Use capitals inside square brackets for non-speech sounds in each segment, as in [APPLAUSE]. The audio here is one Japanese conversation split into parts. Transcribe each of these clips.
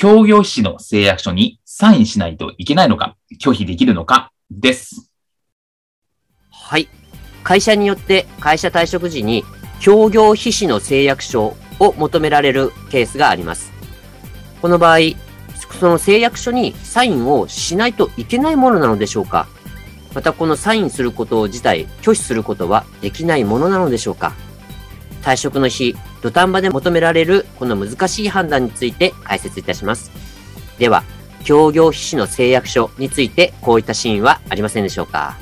協業士の誓約書にサインしないといけないのか拒否できるのかです。はい。会社によって会社退職時に協業秘紙の誓約書を求められるケースがあります。この場合その誓約書にサインをしないといけないものなのでしょうか。またこのサインすること自体拒否することはできないものなのでしょうか。退職の日、土壇場で求められるこの難しい判断について解説いたします。では、協業秘紙の誓約書についてこういったシーンはありませんでしょうか？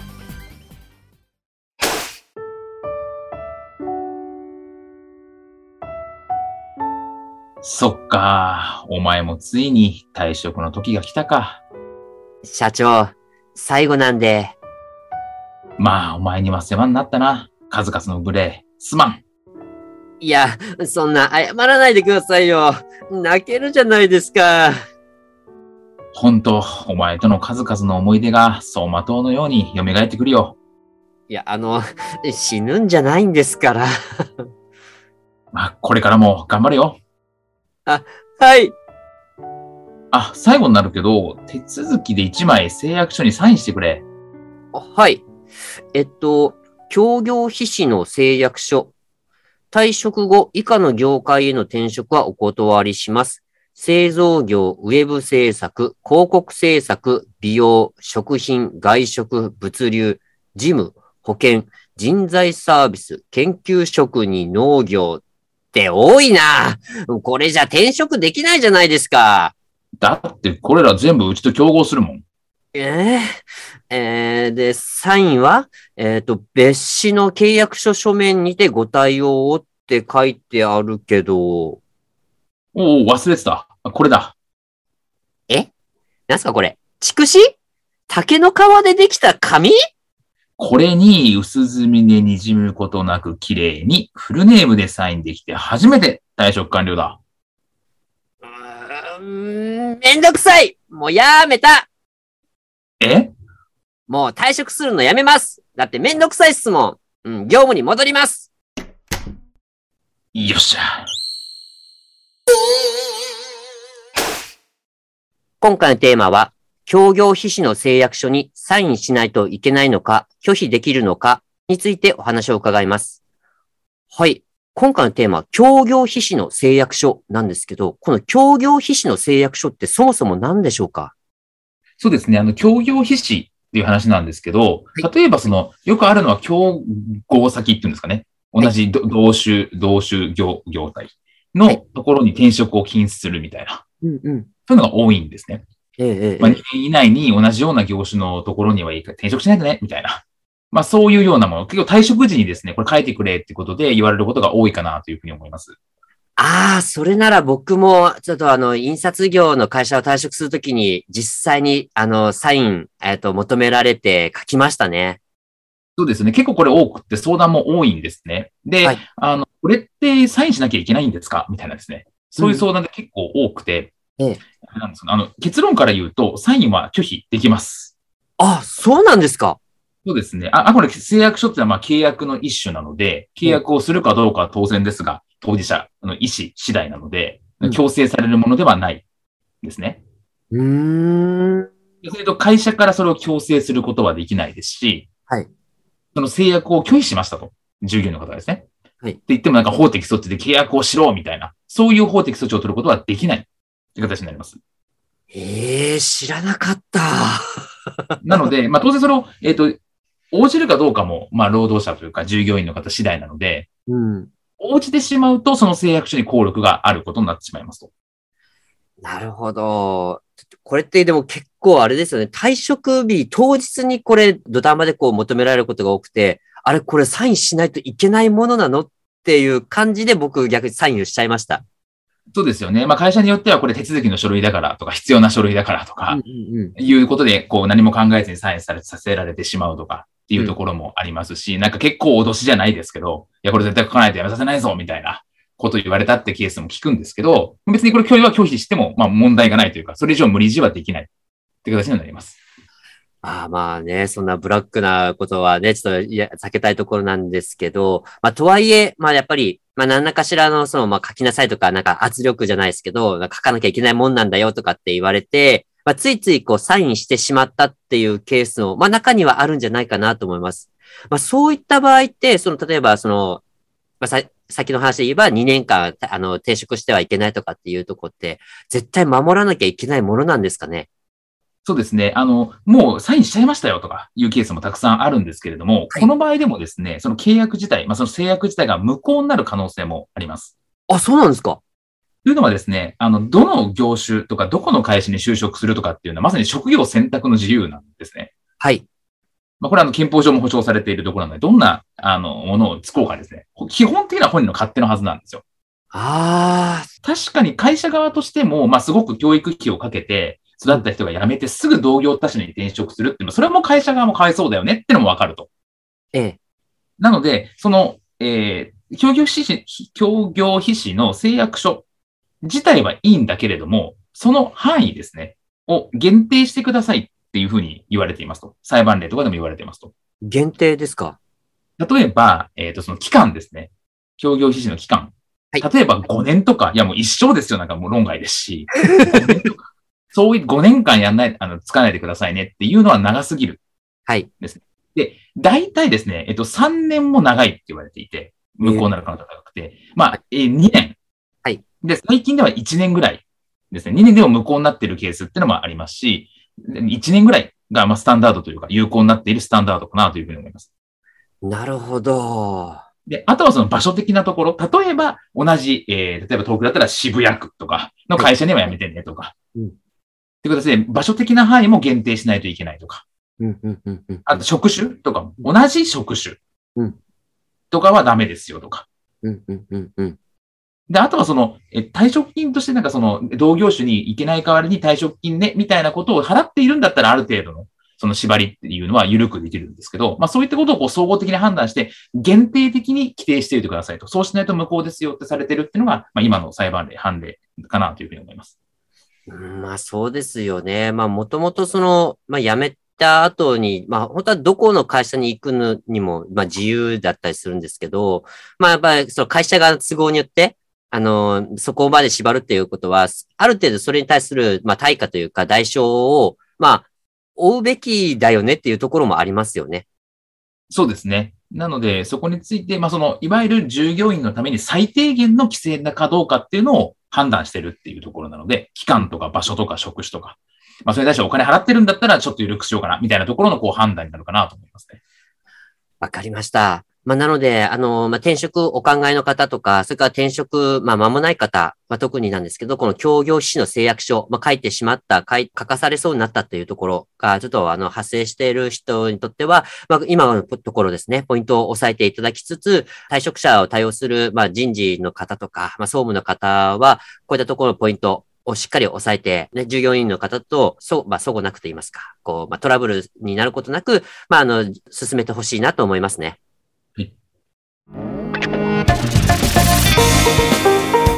そっか。お前もついに退職の時が来たか。社長、最後なんで。まあ、お前には世話になったな。数々の無礼。すまん。いや、そんな謝らないでくださいよ。泣けるじゃないですか。本当お前との数々の思い出が走馬灯のように蘇ってくるよ。いや、あの、死ぬんじゃないんですから。まあ、これからも頑張れよ。はい。あ、最後になるけど、手続きで1枚誓約書にサインしてくれ。はい。えっと、協業秘紙の誓約書。退職後、以下の業界への転職はお断りします。製造業、ウェブ制作、広告制作、美容、食品、外食、物流、事務、保険、人材サービス、研究職に農業って多いな。これじゃ転職できないじゃないですか。だってこれら全部うちと競合するもん。えええーで、サインは、えっ、と、別紙の契約書書面にてご対応をって書いてあるけど、おお、忘れてた。これだ。なんすかこれ？筑紫？竹の皮でできた紙？これに薄墨で滲むことなく綺麗にフルネームでサインできて初めて退職完了だ。うーん、めんどくさい！もうやめた！え？もう退職するのやめますだってめんどくさいっすもんうん、業務に戻りますよっしゃ。今回のテーマは、協業秘紙の誓約書にサインしないといけないのか、拒否できるのかについてお話を伺います。はい。今回のテーマは、協業秘紙の誓約書なんですけど、この協業秘紙の誓約書ってそもそも何でしょうか？そうですね。あの、協業筆紙っていう話なんですけど、は例えばその、よくあるのは競合先っていうんですかね。同じど同種、同種業、業態のところに転職を禁止するみたいな。うんうん。そういうのが多いんですね。まあ、2年以内に同じような業種のところにはいいから転職しないとね、みたいな。まあ、そういうようなもの。結構退職時にですね、これ書いてくれってことで言われることが多いかなというふうに思います。ああ、それなら僕も、ちょっとあの、印刷業の会社を退職するときに、実際に、あの、サイン、えっ、と、求められて書きましたね。そうですね。結構これ多くって相談も多いんですね。で、はいあの、これってサインしなきゃいけないんですか？みたいなですね。そういう相談で結構多くて、ええあれなんですあの、結論から言うと、サインは拒否できます。あ、そうなんですか？そうですね。あ、あこれ誓約書ってのはまあ契約の一種なので、契約をするかどうかは当然ですが、当事者の意思次第なのでうん、強制されるものではないですね。うーん。それと会社からそれを強制することはできないですし、はい。その制約を拒否しましたと。従業員の方がですね。はいって言ってもなんか法的措置で契約をしろみたいな、そういう法的措置を取ることはできないという形になります。ええ知らなかった。[LAUGHS] なので、まあ当然それを、えっ、と、応じるかどうかも、まあ労働者というか従業員の方次第なので、うん。応じてしまうとその誓約書に効力があることになってしまいますと。なるほど。これってでも結構あれですよね。退職日当日にこれ土壇場でこう求められることが多くて、あれこれサインしないといけないものなのっていう感じで僕逆にサインをしちゃいました。そうですよね。まあ会社によってはこれ手続きの書類だからとか、必要な書類だからとか、いうことで、こう何も考えずにサインされさせられてしまうとかっていうところもありますし、なんか結構脅しじゃないですけど、いや、これ絶対書かないとやめさせないぞ、みたいなこと言われたってケースも聞くんですけど、別にこれ拒否は拒否しても、まあ問題がないというか、それ以上無理強いはできないって形になります。ああまあね、そんなブラックなことはね、ちょっといや避けたいところなんですけど、まあとはいえ、まあやっぱり、まあ何らかしらのその、まあ書きなさいとか、なんか圧力じゃないですけど、書かなきゃいけないもんなんだよとかって言われて、まあついついこうサインしてしまったっていうケースの、まあ中にはあるんじゃないかなと思います。まあそういった場合って、その例えばその、まあさ、先の話で言えば2年間、あの、停職してはいけないとかっていうとこって、絶対守らなきゃいけないものなんですかね？そうですね。あの、もうサインしちゃいましたよとかいうケースもたくさんあるんですけれども、はいこの場合でもですね、その契約自体、まあその制約自体が無効になる可能性もあります。あ、そうなんですか？というのはですね、あの、どの業種とか、どこの会社に就職するとかっていうのは、まさに職業選択の自由なんですね。はい。まあ、これはあの、憲法上も保障されているところなので、どんな、あの、ものを使おうかですね。基本的な本人の勝手のはずなんですよ。ああ、確かに会社側としても、まあ、すごく教育費をかけて、育った人が辞めてすぐ同業他社に転職するっていうのは、それも会社側もかわいそうだよねってのもわかると。ええ。なので、その、えー、協業必至、協業必至の誓約書自体はいいんだけれども、その範囲ですね、を限定してくださいっていうふうに言われていますと。裁判例とかでも言われていますと。限定ですか？例えば、えっ、と、その期間ですね。協業必至の期間。はい例えば5年とか、いやもう一生ですよ、なんかもう論外ですし。5年とか [LAUGHS] そういう5年間やんない、あの、つかないでくださいねっていうのは長すぎる。はい。大体ですね、えっと、3年も長いって言われていて、無効になる可能性が高くて、まあ、えー、2年。はい。で、最近では1年ぐらいですね。2年でも無効になっているケースっていうのもありますし、1年ぐらいが、まあ、スタンダードというか、有効になっているスタンダードかなというふうに思います。なるほど。で、あとはその場所的なところ、例えば同じ、えー、例えば東京だったら渋谷区とかの会社には辞めてねとか。うんっていう形で、場所的な範囲も限定しないといけないとか。うん、うん、うん、うん。あと職種とかも、同じ職種うんとかはダメですよとか。うん、うん、うん、うん。で、あとはその、え退職金としてなんかその、同業種に行けない代わりに退職金ね、みたいなことを払っているんだったらある程度の、その縛りっていうのは緩くできるんですけど、まあそういったことをこう総合的に判断して、限定的に規定しておいてくださいと。そうしないと無効ですよってされてるっていうのが、まあ今の裁判例、判例かなというふうに思います。まあそうですよね。まあもともとその、まあ辞めた後に、まあ本当はどこの会社に行くのにも、まあ自由だったりするんですけど、まあやっぱりその会社側の都合によって、あの、そこまで縛るっていうことは、ある程度それに対する、まあ対価というか代償を、まあ、追うべきだよねっていうところもありますよね。そうですね。なので、そこについて、まあその、いわゆる従業員のために最低限の規制なかどうかっていうのを判断してるっていうところなので、期間とか場所とか職種とか、まあそれに対してお金払ってるんだったらちょっと緩くしようかな、みたいなところのこう判断になるかなと思いますね。わかりました。まあ、なので、あの、まあ、転職お考えの方とか、それから転職、まあ、間もない方、まあ、特になんですけど、この協業士の誓約書、まあ、書いてしまった、書書かされそうになったというところが、ちょっと、あの、発生している人にとっては、まあ、今のところですね、ポイントを押さえていただきつつ、退職者を対応する、まあ、人事の方とか、まあ、総務の方は、こういったところのポイント、をしっかり押さえて、ね、従業員の方と、そう、まあ、そごなくと言いますか、こう、まあ、トラブルになることなく、まあ、あの、進めてほしいなと思いますね。